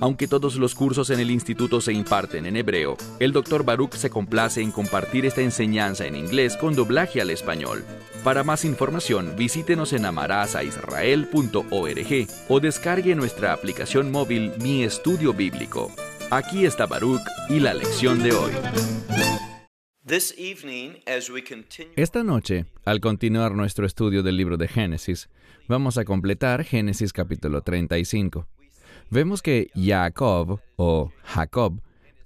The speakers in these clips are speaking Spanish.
Aunque todos los cursos en el instituto se imparten en hebreo, el Dr. Baruch se complace en compartir esta enseñanza en inglés con doblaje al español. Para más información, visítenos en amarazaisrael.org o descargue nuestra aplicación móvil Mi Estudio Bíblico. Aquí está Baruch y la lección de hoy. Esta noche, al continuar nuestro estudio del libro de Génesis, vamos a completar Génesis capítulo 35 vemos que Jacob o Jacob,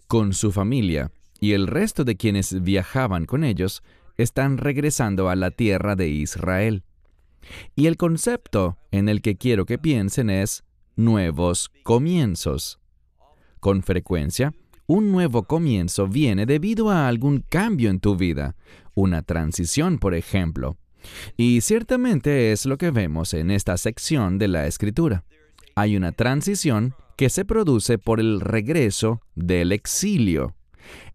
con su familia y el resto de quienes viajaban con ellos, están regresando a la tierra de Israel. Y el concepto en el que quiero que piensen es nuevos comienzos. Con frecuencia, un nuevo comienzo viene debido a algún cambio en tu vida, una transición, por ejemplo. Y ciertamente es lo que vemos en esta sección de la escritura hay una transición que se produce por el regreso del exilio.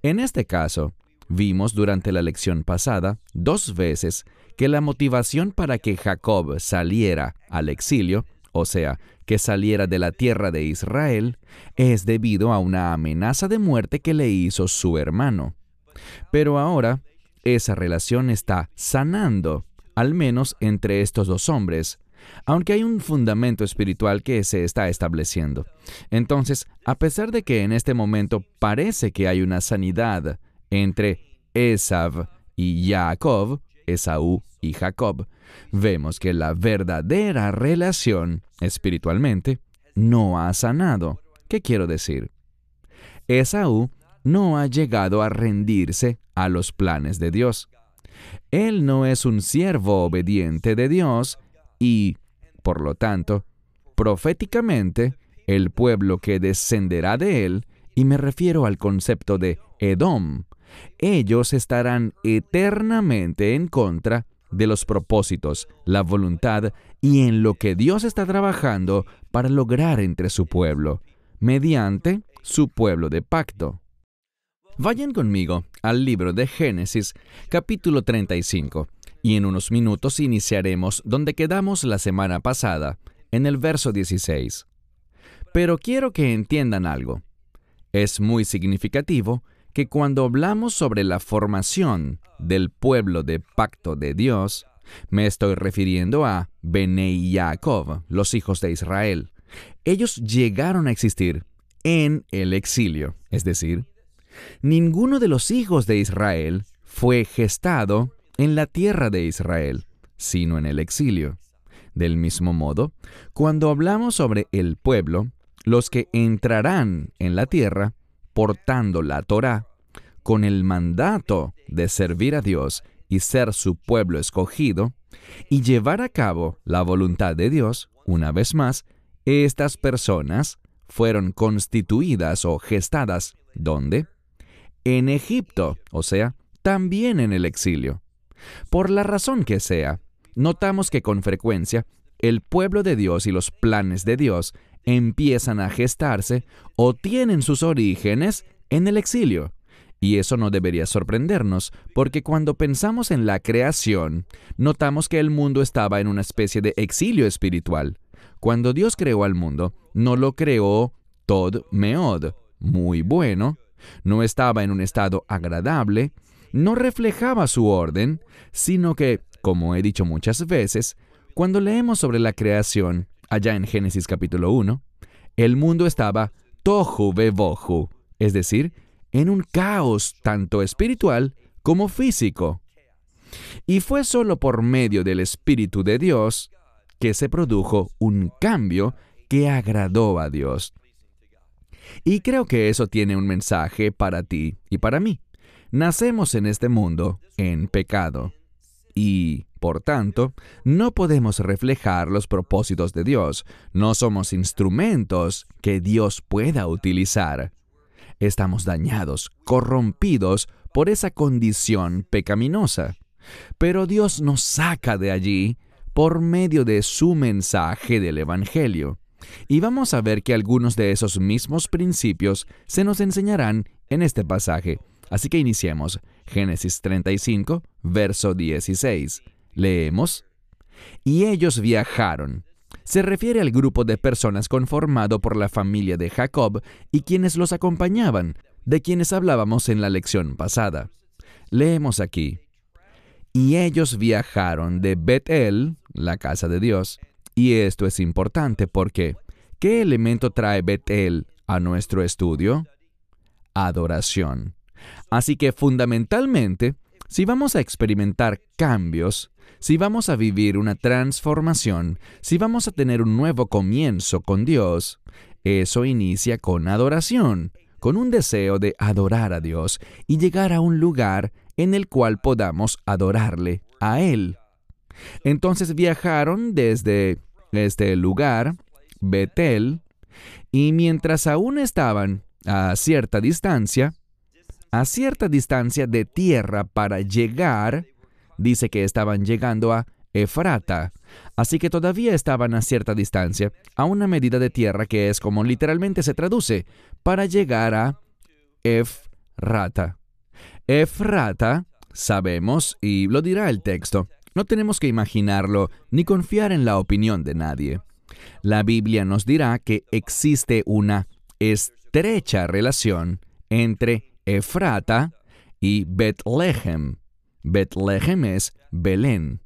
En este caso, vimos durante la lección pasada dos veces que la motivación para que Jacob saliera al exilio, o sea, que saliera de la tierra de Israel, es debido a una amenaza de muerte que le hizo su hermano. Pero ahora, esa relación está sanando, al menos entre estos dos hombres, aunque hay un fundamento espiritual que se está estableciendo. Entonces, a pesar de que en este momento parece que hay una sanidad entre Esav y Jacob, Esaú y Jacob, vemos que la verdadera relación espiritualmente no ha sanado. ¿Qué quiero decir? Esaú no ha llegado a rendirse a los planes de Dios. Él no es un siervo obediente de Dios y, por lo tanto, proféticamente, el pueblo que descenderá de él, y me refiero al concepto de Edom, ellos estarán eternamente en contra de los propósitos, la voluntad y en lo que Dios está trabajando para lograr entre su pueblo, mediante su pueblo de pacto. Vayan conmigo al libro de Génesis, capítulo 35, y en unos minutos iniciaremos donde quedamos la semana pasada, en el verso 16. Pero quiero que entiendan algo. Es muy significativo que cuando hablamos sobre la formación del pueblo de pacto de Dios, me estoy refiriendo a Bene y Jacob, los hijos de Israel. Ellos llegaron a existir en el exilio, es decir, ninguno de los hijos de Israel fue gestado en la tierra de Israel, sino en el exilio. Del mismo modo, cuando hablamos sobre el pueblo, los que entrarán en la tierra, portando la Torá, con el mandato de servir a Dios y ser su pueblo escogido, y llevar a cabo la voluntad de Dios, una vez más, estas personas fueron constituidas o gestadas, ¿dónde? En Egipto, o sea, también en el exilio. Por la razón que sea, notamos que con frecuencia el pueblo de Dios y los planes de Dios empiezan a gestarse o tienen sus orígenes en el exilio. Y eso no debería sorprendernos, porque cuando pensamos en la creación, notamos que el mundo estaba en una especie de exilio espiritual. Cuando Dios creó al mundo, no lo creó Tod Meod, muy bueno, no estaba en un estado agradable, no reflejaba su orden, sino que, como he dicho muchas veces, cuando leemos sobre la creación, allá en Génesis capítulo 1, el mundo estaba tohu bebohu, es decir, en un caos tanto espiritual como físico. Y fue solo por medio del Espíritu de Dios que se produjo un cambio que agradó a Dios. Y creo que eso tiene un mensaje para ti y para mí. Nacemos en este mundo en pecado y, por tanto, no podemos reflejar los propósitos de Dios. No somos instrumentos que Dios pueda utilizar. Estamos dañados, corrompidos por esa condición pecaminosa. Pero Dios nos saca de allí por medio de su mensaje del Evangelio. Y vamos a ver que algunos de esos mismos principios se nos enseñarán en este pasaje. Así que iniciemos. Génesis 35, verso 16. Leemos. Y ellos viajaron. Se refiere al grupo de personas conformado por la familia de Jacob y quienes los acompañaban, de quienes hablábamos en la lección pasada. Leemos aquí. Y ellos viajaron de Betel, la casa de Dios, y esto es importante porque, ¿qué elemento trae Betel a nuestro estudio? Adoración. Así que fundamentalmente, si vamos a experimentar cambios, si vamos a vivir una transformación, si vamos a tener un nuevo comienzo con Dios, eso inicia con adoración, con un deseo de adorar a Dios y llegar a un lugar en el cual podamos adorarle a Él. Entonces viajaron desde este lugar, Betel, y mientras aún estaban a cierta distancia, a cierta distancia de tierra para llegar, dice que estaban llegando a Efrata, así que todavía estaban a cierta distancia, a una medida de tierra que es como literalmente se traduce, para llegar a Efrata. Efrata, sabemos, y lo dirá el texto, no tenemos que imaginarlo ni confiar en la opinión de nadie. La Biblia nos dirá que existe una estrecha relación entre Efrata y Betlehem. Betlehem es Belén.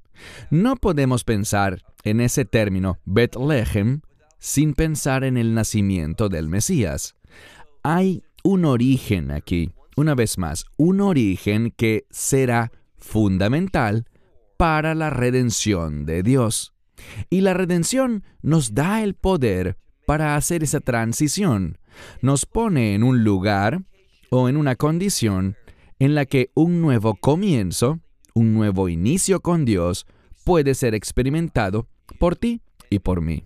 No podemos pensar en ese término Betlehem sin pensar en el nacimiento del Mesías. Hay un origen aquí, una vez más, un origen que será fundamental para la redención de Dios. Y la redención nos da el poder para hacer esa transición. Nos pone en un lugar o en una condición en la que un nuevo comienzo, un nuevo inicio con Dios puede ser experimentado por ti y por mí.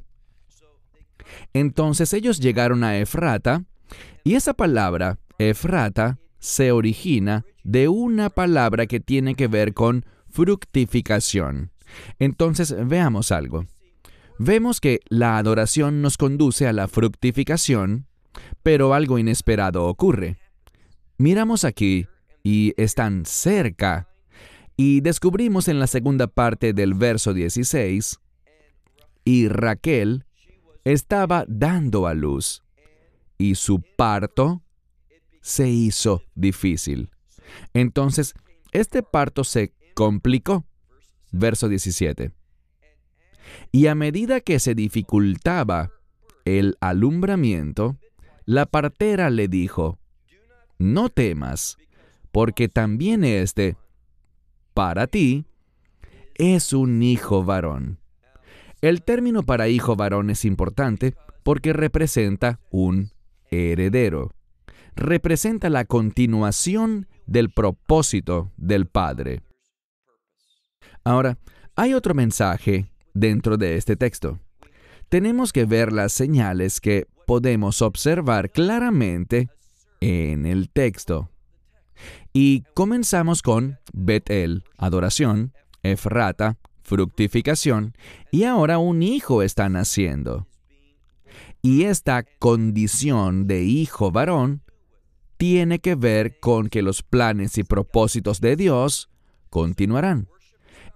Entonces ellos llegaron a Efrata y esa palabra, Efrata, se origina de una palabra que tiene que ver con fructificación. Entonces veamos algo. Vemos que la adoración nos conduce a la fructificación, pero algo inesperado ocurre. Miramos aquí y están cerca. Y descubrimos en la segunda parte del verso 16, y Raquel estaba dando a luz, y su parto se hizo difícil. Entonces, este parto se complicó. Verso 17. Y a medida que se dificultaba el alumbramiento, la partera le dijo, no temas, porque también este, para ti, es un hijo varón. El término para hijo varón es importante porque representa un heredero. Representa la continuación del propósito del Padre. Ahora, hay otro mensaje dentro de este texto. Tenemos que ver las señales que podemos observar claramente en el texto. Y comenzamos con Betel, adoración, Efrata, fructificación, y ahora un hijo está naciendo. Y esta condición de hijo varón tiene que ver con que los planes y propósitos de Dios continuarán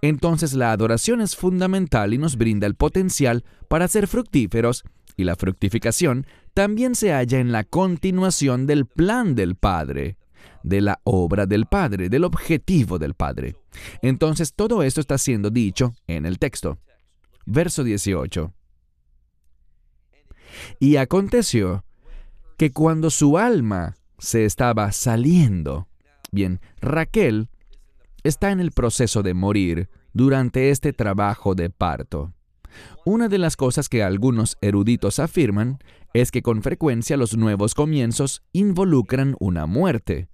entonces la adoración es fundamental y nos brinda el potencial para ser fructíferos, y la fructificación también se halla en la continuación del plan del Padre, de la obra del Padre, del objetivo del Padre. Entonces todo esto está siendo dicho en el texto. Verso 18. Y aconteció que cuando su alma se estaba saliendo, bien, Raquel está en el proceso de morir durante este trabajo de parto. Una de las cosas que algunos eruditos afirman es que con frecuencia los nuevos comienzos involucran una muerte.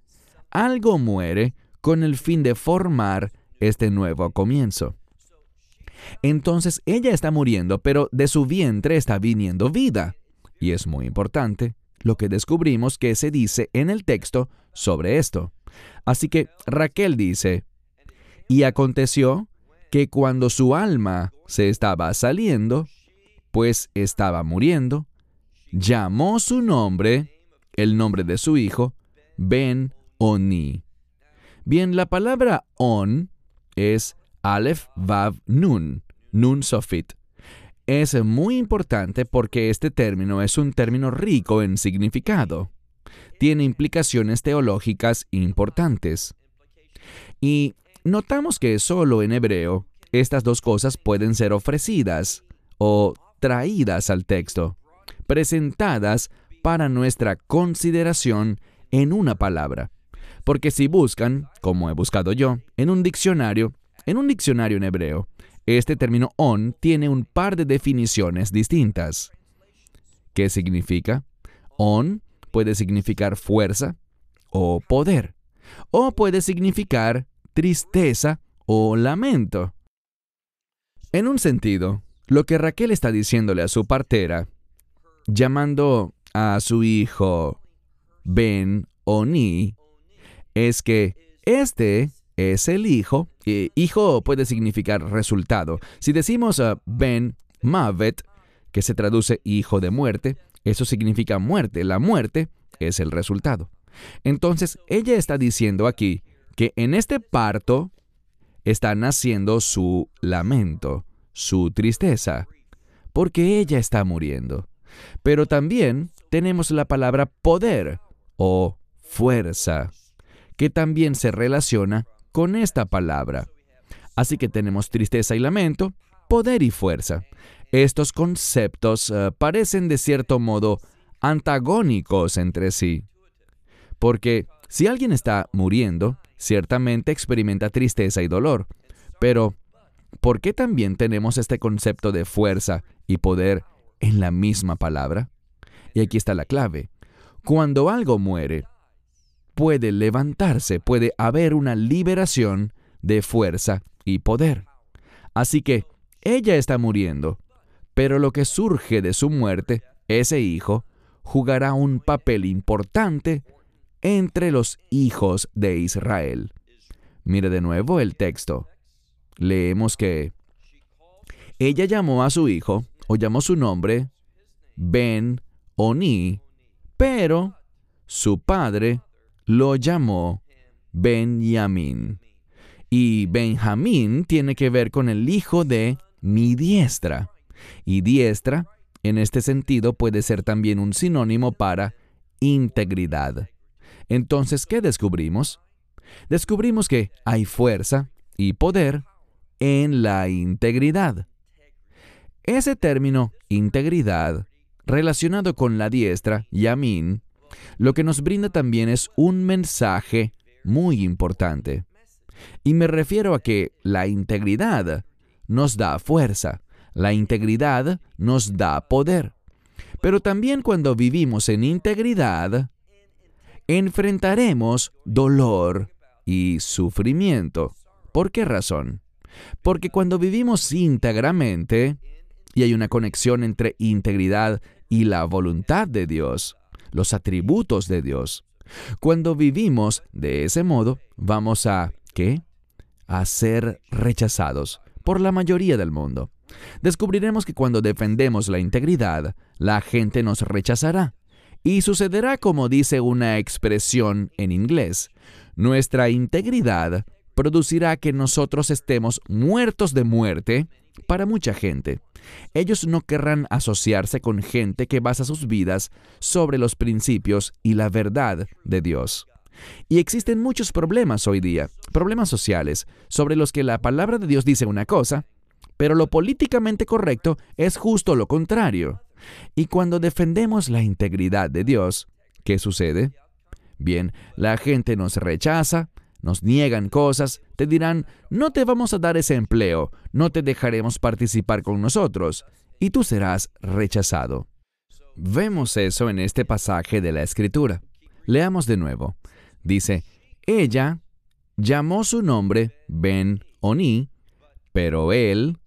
Algo muere con el fin de formar este nuevo comienzo. Entonces ella está muriendo, pero de su vientre está viniendo vida. Y es muy importante lo que descubrimos que se dice en el texto sobre esto. Así que Raquel dice, y aconteció que cuando su alma se estaba saliendo, pues estaba muriendo, llamó su nombre, el nombre de su hijo, Ben Oni. Bien, la palabra on es Aleph Vav Nun, Nun Sofit. Es muy importante porque este término es un término rico en significado. Tiene implicaciones teológicas importantes. Y notamos que solo en hebreo estas dos cosas pueden ser ofrecidas o traídas al texto, presentadas para nuestra consideración en una palabra. Porque si buscan, como he buscado yo, en un diccionario, en un diccionario en hebreo, este término on tiene un par de definiciones distintas. ¿Qué significa? On puede significar fuerza o poder, o puede significar tristeza o lamento. En un sentido, lo que Raquel está diciéndole a su partera, llamando a su hijo Ben Oni, es que este es el hijo. Y hijo puede significar resultado. Si decimos Ben Mavet, que se traduce hijo de muerte, eso significa muerte. La muerte es el resultado. Entonces, ella está diciendo aquí que en este parto está naciendo su lamento, su tristeza, porque ella está muriendo. Pero también tenemos la palabra poder o fuerza, que también se relaciona con esta palabra. Así que tenemos tristeza y lamento, poder y fuerza. Estos conceptos eh, parecen de cierto modo antagónicos entre sí. Porque si alguien está muriendo, ciertamente experimenta tristeza y dolor. Pero, ¿por qué también tenemos este concepto de fuerza y poder en la misma palabra? Y aquí está la clave. Cuando algo muere, puede levantarse, puede haber una liberación de fuerza y poder. Así que ella está muriendo, pero lo que surge de su muerte, ese hijo, jugará un papel importante entre los hijos de Israel. Mire de nuevo el texto. Leemos que ella llamó a su hijo, o llamó su nombre, Ben Oni, pero su padre lo llamó Benjamín. Y Benjamín tiene que ver con el hijo de mi diestra. Y diestra, en este sentido, puede ser también un sinónimo para integridad. Entonces, ¿qué descubrimos? Descubrimos que hay fuerza y poder en la integridad. Ese término integridad, relacionado con la diestra, yamin, lo que nos brinda también es un mensaje muy importante. Y me refiero a que la integridad nos da fuerza, la integridad nos da poder. Pero también cuando vivimos en integridad, enfrentaremos dolor y sufrimiento. ¿Por qué razón? Porque cuando vivimos íntegramente, y hay una conexión entre integridad y la voluntad de Dios, los atributos de Dios, cuando vivimos de ese modo, vamos a, ¿qué? A ser rechazados por la mayoría del mundo. Descubriremos que cuando defendemos la integridad, la gente nos rechazará y sucederá como dice una expresión en inglés. Nuestra integridad producirá que nosotros estemos muertos de muerte para mucha gente. Ellos no querrán asociarse con gente que basa sus vidas sobre los principios y la verdad de Dios. Y existen muchos problemas hoy día, problemas sociales, sobre los que la palabra de Dios dice una cosa, pero lo políticamente correcto es justo lo contrario. Y cuando defendemos la integridad de Dios, ¿qué sucede? Bien, la gente nos rechaza, nos niegan cosas, te dirán, no te vamos a dar ese empleo, no te dejaremos participar con nosotros, y tú serás rechazado. Vemos eso en este pasaje de la Escritura. Leamos de nuevo. Dice, ella llamó su nombre Ben Oni, pero él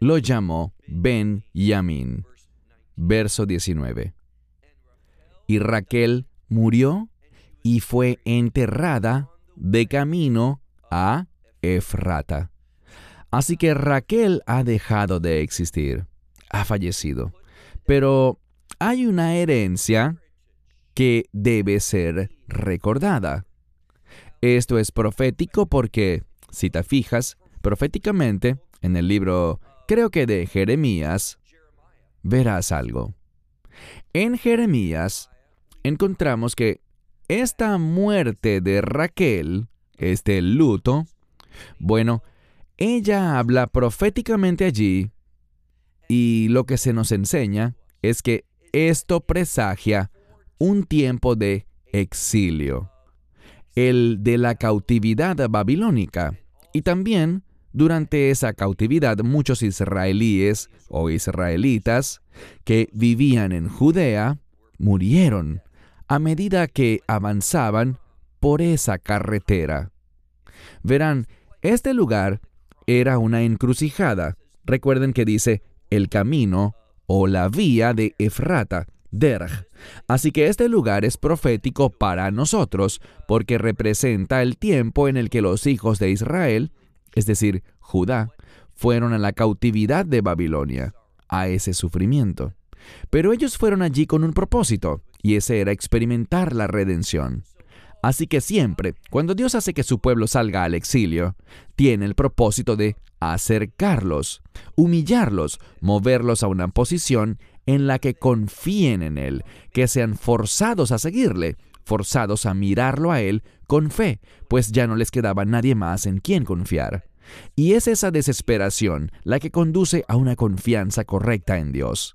lo llamó Ben Yamin verso 19. Y Raquel murió y fue enterrada de camino a Efrata. Así que Raquel ha dejado de existir, ha fallecido. Pero hay una herencia que debe ser recordada. Esto es profético porque, si te fijas, proféticamente, en el libro, creo que de Jeremías, verás algo. En Jeremías encontramos que esta muerte de Raquel, este luto, bueno, ella habla proféticamente allí y lo que se nos enseña es que esto presagia un tiempo de exilio, el de la cautividad babilónica. Y también durante esa cautividad muchos israelíes o israelitas que vivían en Judea murieron a medida que avanzaban por esa carretera. Verán, este lugar era una encrucijada. Recuerden que dice el camino o la vía de Efrata, Derg. Así que este lugar es profético para nosotros porque representa el tiempo en el que los hijos de Israel, es decir, Judá, fueron a la cautividad de Babilonia, a ese sufrimiento. Pero ellos fueron allí con un propósito, y ese era experimentar la redención. Así que siempre, cuando Dios hace que su pueblo salga al exilio, tiene el propósito de acercarlos, humillarlos, moverlos a una posición en la que confíen en Él, que sean forzados a seguirle, forzados a mirarlo a Él con fe, pues ya no les quedaba nadie más en quien confiar. Y es esa desesperación la que conduce a una confianza correcta en Dios,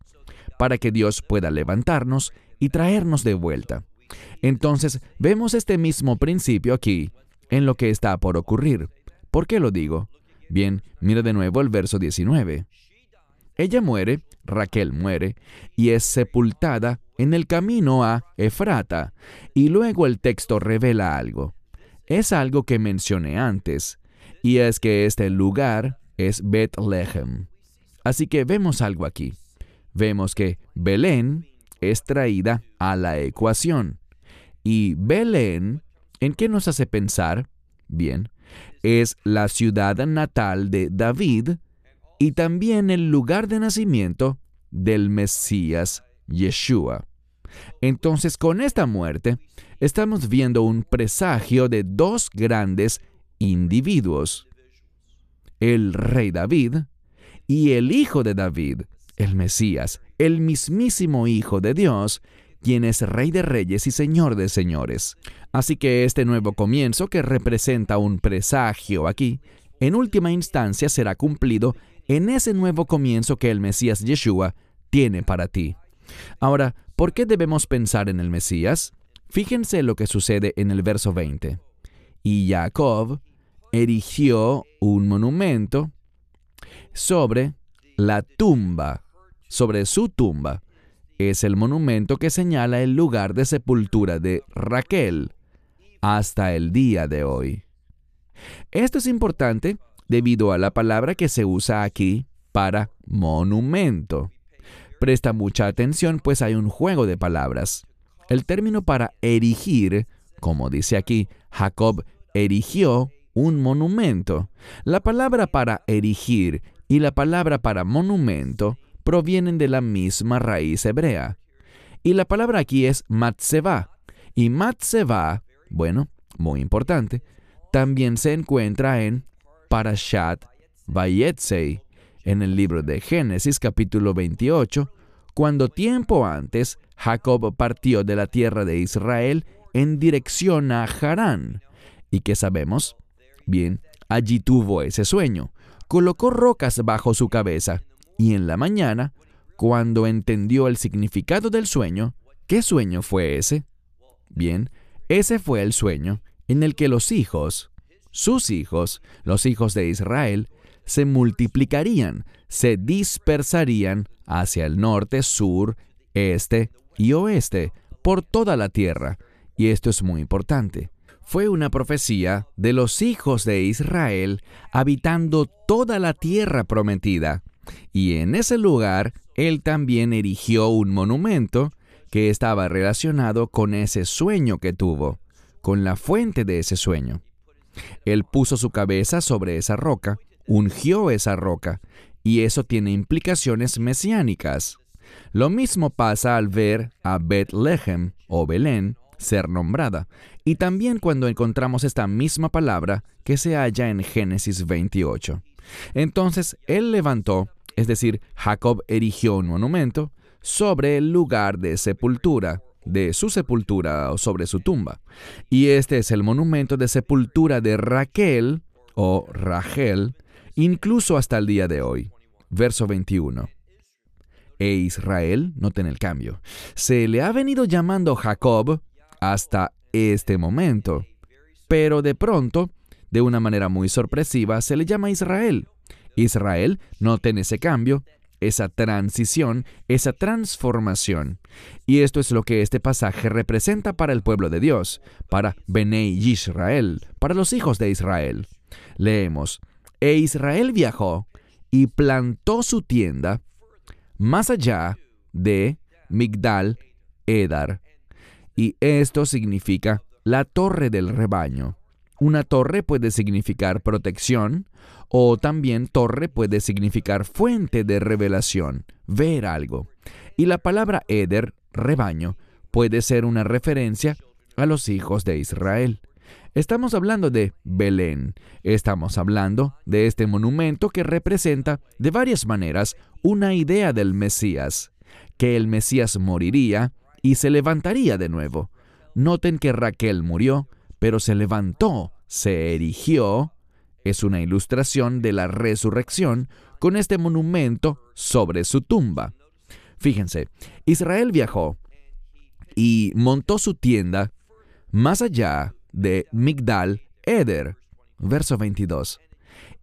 para que Dios pueda levantarnos y traernos de vuelta. Entonces vemos este mismo principio aquí en lo que está por ocurrir. ¿Por qué lo digo? Bien, mira de nuevo el verso 19. Ella muere, Raquel muere, y es sepultada en el camino a Efrata. Y luego el texto revela algo. Es algo que mencioné antes, y es que este lugar es Bethlehem. Así que vemos algo aquí. Vemos que Belén es traída a la ecuación. Y Belén, ¿en qué nos hace pensar? Bien, es la ciudad natal de David y también el lugar de nacimiento del Mesías Yeshua. Entonces, con esta muerte, estamos viendo un presagio de dos grandes individuos, el rey David y el hijo de David, el Mesías, el mismísimo Hijo de Dios, quien es Rey de Reyes y Señor de Señores. Así que este nuevo comienzo, que representa un presagio aquí, en última instancia será cumplido en ese nuevo comienzo que el Mesías Yeshua tiene para ti. Ahora, ¿por qué debemos pensar en el Mesías? Fíjense lo que sucede en el verso 20. Y Jacob erigió un monumento sobre la tumba, sobre su tumba, es el monumento que señala el lugar de sepultura de Raquel hasta el día de hoy. Esto es importante debido a la palabra que se usa aquí para monumento. Presta mucha atención pues hay un juego de palabras. El término para erigir, como dice aquí, Jacob erigió un monumento. La palabra para erigir y la palabra para monumento provienen de la misma raíz hebrea. Y la palabra aquí es matzeva. Y matzeva, bueno, muy importante, también se encuentra en Parashat Vayetzei, en el libro de Génesis capítulo 28, cuando tiempo antes Jacob partió de la tierra de Israel en dirección a Harán. ¿Y qué sabemos? Bien, allí tuvo ese sueño, colocó rocas bajo su cabeza y en la mañana, cuando entendió el significado del sueño, ¿qué sueño fue ese? Bien, ese fue el sueño en el que los hijos, sus hijos, los hijos de Israel, se multiplicarían, se dispersarían hacia el norte, sur, este y oeste, por toda la tierra. Y esto es muy importante. Fue una profecía de los hijos de Israel habitando toda la tierra prometida. Y en ese lugar él también erigió un monumento que estaba relacionado con ese sueño que tuvo, con la fuente de ese sueño. Él puso su cabeza sobre esa roca, ungió esa roca, y eso tiene implicaciones mesiánicas. Lo mismo pasa al ver a Bethlehem o Belén ser nombrada, y también cuando encontramos esta misma palabra que se halla en Génesis 28. Entonces él levantó, es decir, Jacob erigió un monumento sobre el lugar de sepultura, de su sepultura o sobre su tumba. Y este es el monumento de sepultura de Raquel o Rachel, incluso hasta el día de hoy. Verso 21. E Israel, noten el cambio, se le ha venido llamando Jacob hasta este momento, pero de pronto, de una manera muy sorpresiva, se le llama Israel. Israel, noten ese cambio, esa transición, esa transformación. Y esto es lo que este pasaje representa para el pueblo de Dios, para Benei Israel, para los hijos de Israel. Leemos, e Israel viajó y plantó su tienda más allá de Migdal Edar. Y esto significa la torre del rebaño. Una torre puede significar protección o también torre puede significar fuente de revelación, ver algo. Y la palabra Eder, rebaño, puede ser una referencia a los hijos de Israel. Estamos hablando de Belén, estamos hablando de este monumento que representa de varias maneras una idea del Mesías, que el Mesías moriría y se levantaría de nuevo. Noten que Raquel murió, pero se levantó, se erigió. Es una ilustración de la resurrección con este monumento sobre su tumba. Fíjense, Israel viajó y montó su tienda más allá de Migdal Eder. Verso 22.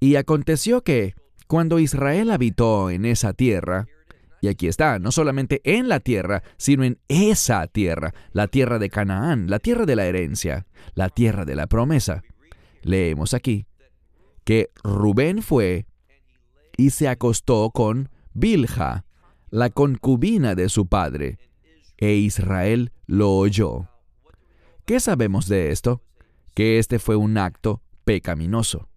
Y aconteció que, cuando Israel habitó en esa tierra, y aquí está, no solamente en la tierra, sino en esa tierra, la tierra de Canaán, la tierra de la herencia, la tierra de la promesa. Leemos aquí que Rubén fue y se acostó con Bilha, la concubina de su padre, e Israel lo oyó. ¿Qué sabemos de esto? Que este fue un acto pecaminoso.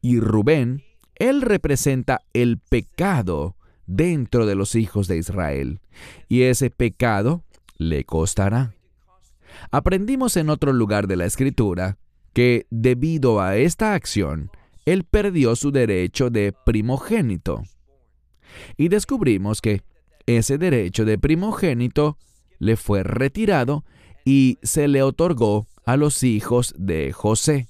Y Rubén, él representa el pecado dentro de los hijos de Israel. Y ese pecado le costará. Aprendimos en otro lugar de la escritura que debido a esta acción, él perdió su derecho de primogénito. Y descubrimos que ese derecho de primogénito le fue retirado y se le otorgó a los hijos de José.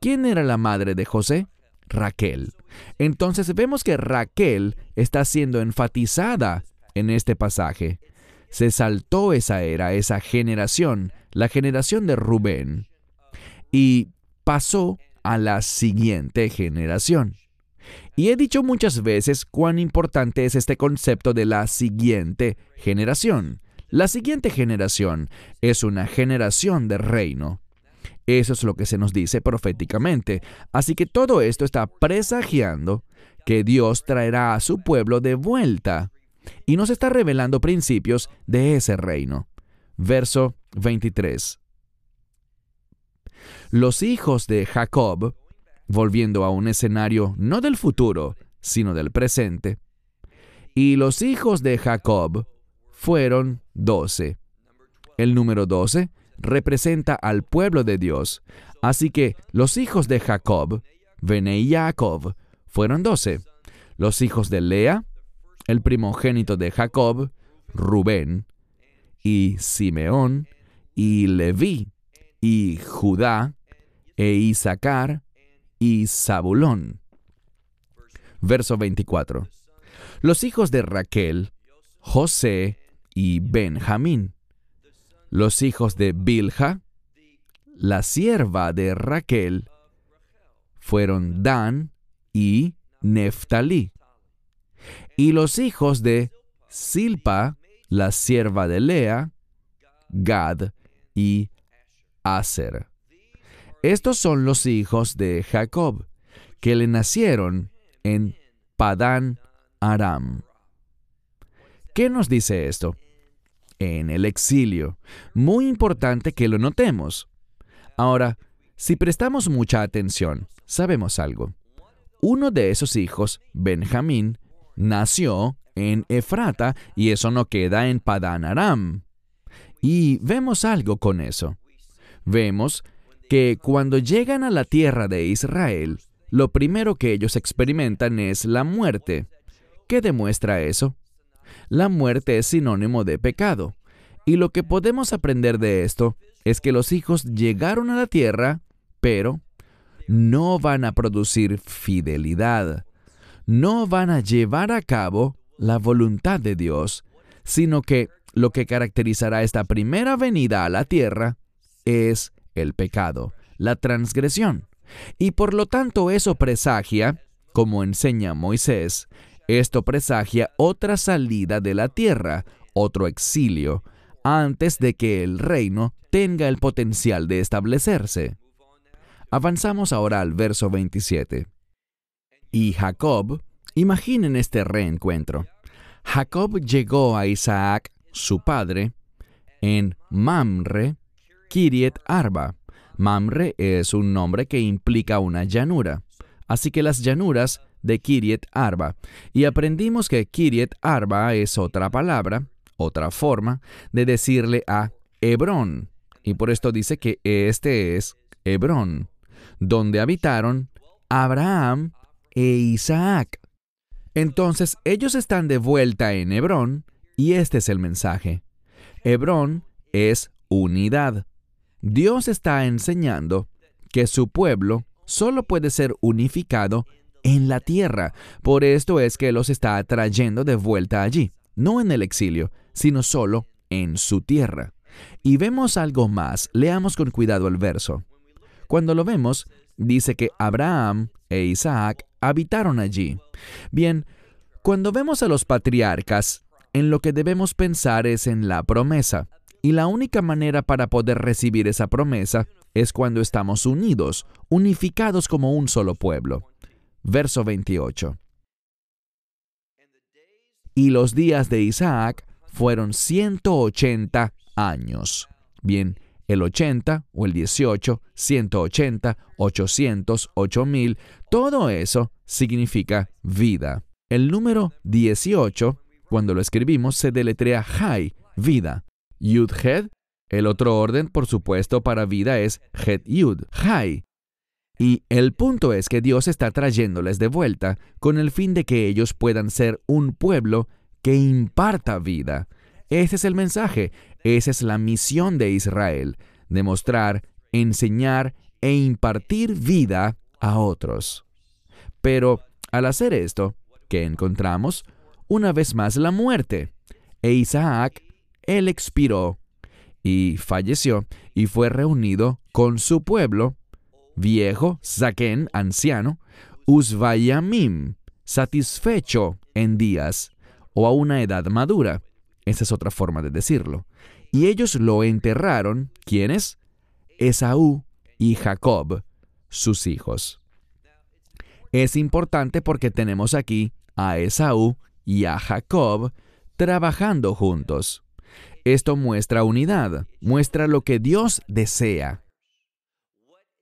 ¿Quién era la madre de José? Raquel. Entonces vemos que Raquel está siendo enfatizada en este pasaje. Se saltó esa era, esa generación, la generación de Rubén, y pasó a la siguiente generación. Y he dicho muchas veces cuán importante es este concepto de la siguiente generación. La siguiente generación es una generación de reino. Eso es lo que se nos dice proféticamente. Así que todo esto está presagiando que Dios traerá a su pueblo de vuelta y nos está revelando principios de ese reino. Verso 23. Los hijos de Jacob, volviendo a un escenario no del futuro, sino del presente, y los hijos de Jacob fueron doce. El número doce representa al pueblo de Dios. Así que los hijos de Jacob, Bene y Jacob, fueron doce. Los hijos de Lea, el primogénito de Jacob, Rubén, y Simeón, y Leví, y Judá, e Isaacar, y Zabulón. Verso 24. Los hijos de Raquel, José, y Benjamín. Los hijos de Bilha, la sierva de Raquel, fueron Dan y Neftalí. Y los hijos de Silpa, la sierva de Lea, Gad y Aser. Estos son los hijos de Jacob, que le nacieron en Padán Aram. ¿Qué nos dice esto? En el exilio. Muy importante que lo notemos. Ahora, si prestamos mucha atención, sabemos algo. uno de esos hijos, Benjamín, nació en Efrata y eso no queda en Padán Aram. Y vemos algo con eso. Vemos que cuando llegan a la tierra de Israel, lo primero que ellos experimentan es la muerte. ¿Qué demuestra eso? La muerte es sinónimo de pecado. Y lo que podemos aprender de esto es que los hijos llegaron a la tierra, pero no van a producir fidelidad. No van a llevar a cabo la voluntad de Dios, sino que lo que caracterizará esta primera venida a la tierra es el pecado, la transgresión. Y por lo tanto eso presagia, como enseña Moisés, esto presagia otra salida de la tierra, otro exilio, antes de que el reino tenga el potencial de establecerse. Avanzamos ahora al verso 27. Y Jacob, imaginen este reencuentro. Jacob llegó a Isaac, su padre, en Mamre, Kiriet Arba. Mamre es un nombre que implica una llanura. Así que las llanuras de Kiriet Arba. Y aprendimos que Kiriet Arba es otra palabra, otra forma de decirle a Hebrón. Y por esto dice que este es Hebrón, donde habitaron Abraham e Isaac. Entonces ellos están de vuelta en Hebrón y este es el mensaje. Hebrón es unidad. Dios está enseñando que su pueblo solo puede ser unificado en la tierra. Por esto es que los está trayendo de vuelta allí, no en el exilio, sino solo en su tierra. Y vemos algo más, leamos con cuidado el verso. Cuando lo vemos, dice que Abraham e Isaac habitaron allí. Bien, cuando vemos a los patriarcas, en lo que debemos pensar es en la promesa. Y la única manera para poder recibir esa promesa es cuando estamos unidos, unificados como un solo pueblo. Verso 28. Y los días de Isaac fueron 180 años. Bien, el 80 o el 18, 180, 800, 8000, todo eso significa vida. El número 18, cuando lo escribimos, se deletrea Jai, vida. Yud Het, el otro orden, por supuesto, para vida es Het Yud, Jai. Y el punto es que Dios está trayéndoles de vuelta con el fin de que ellos puedan ser un pueblo que imparta vida. Ese es el mensaje, esa es la misión de Israel, demostrar, enseñar e impartir vida a otros. Pero al hacer esto, ¿qué encontramos? Una vez más la muerte. E Isaac, él expiró y falleció y fue reunido con su pueblo, viejo, Zaquén, anciano, Usvayamim, satisfecho en días o a una edad madura. Esa es otra forma de decirlo. Y ellos lo enterraron, ¿quiénes? Esaú y Jacob, sus hijos. Es importante porque tenemos aquí a Esaú y a Jacob trabajando juntos. Esto muestra unidad, muestra lo que Dios desea.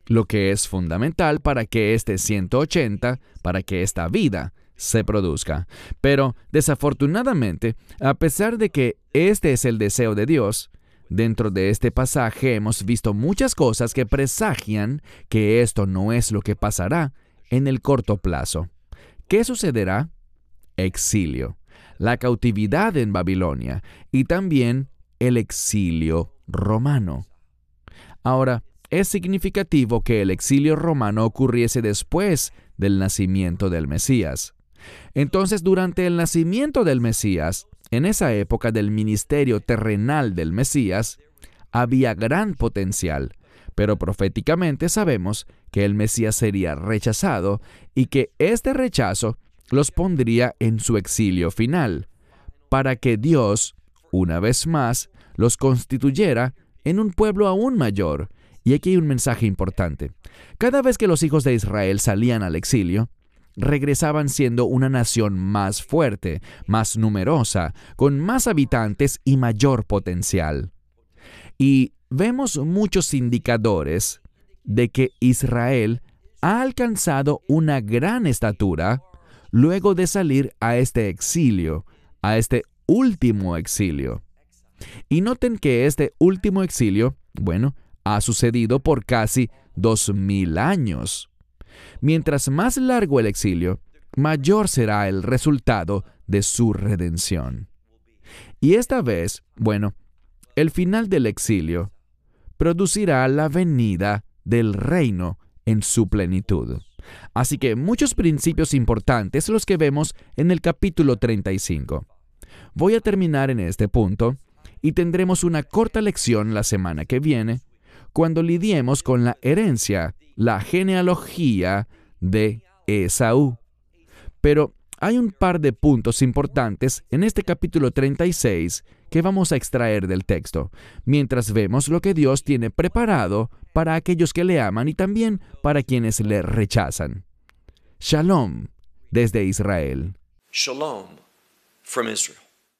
Lo que es fundamental para que este 180, para que esta vida se produzca. Pero, desafortunadamente, a pesar de que este es el deseo de Dios, dentro de este pasaje hemos visto muchas cosas que presagian que esto no es lo que pasará en el corto plazo. ¿Qué sucederá? Exilio, la cautividad en Babilonia y también el exilio romano. Ahora, es significativo que el exilio romano ocurriese después del nacimiento del Mesías. Entonces, durante el nacimiento del Mesías, en esa época del ministerio terrenal del Mesías, había gran potencial, pero proféticamente sabemos que el Mesías sería rechazado y que este rechazo los pondría en su exilio final, para que Dios, una vez más, los constituyera en un pueblo aún mayor. Y aquí hay un mensaje importante. Cada vez que los hijos de Israel salían al exilio, regresaban siendo una nación más fuerte, más numerosa, con más habitantes y mayor potencial. Y vemos muchos indicadores de que Israel ha alcanzado una gran estatura luego de salir a este exilio, a este último exilio. Y noten que este último exilio, bueno, ha sucedido por casi dos mil años. Mientras más largo el exilio, mayor será el resultado de su redención. Y esta vez, bueno, el final del exilio producirá la venida del reino en su plenitud. Así que muchos principios importantes los que vemos en el capítulo 35. Voy a terminar en este punto y tendremos una corta lección la semana que viene cuando lidiemos con la herencia, la genealogía de Esaú. Pero hay un par de puntos importantes en este capítulo 36 que vamos a extraer del texto, mientras vemos lo que Dios tiene preparado para aquellos que le aman y también para quienes le rechazan. Shalom desde Israel. Shalom from Israel.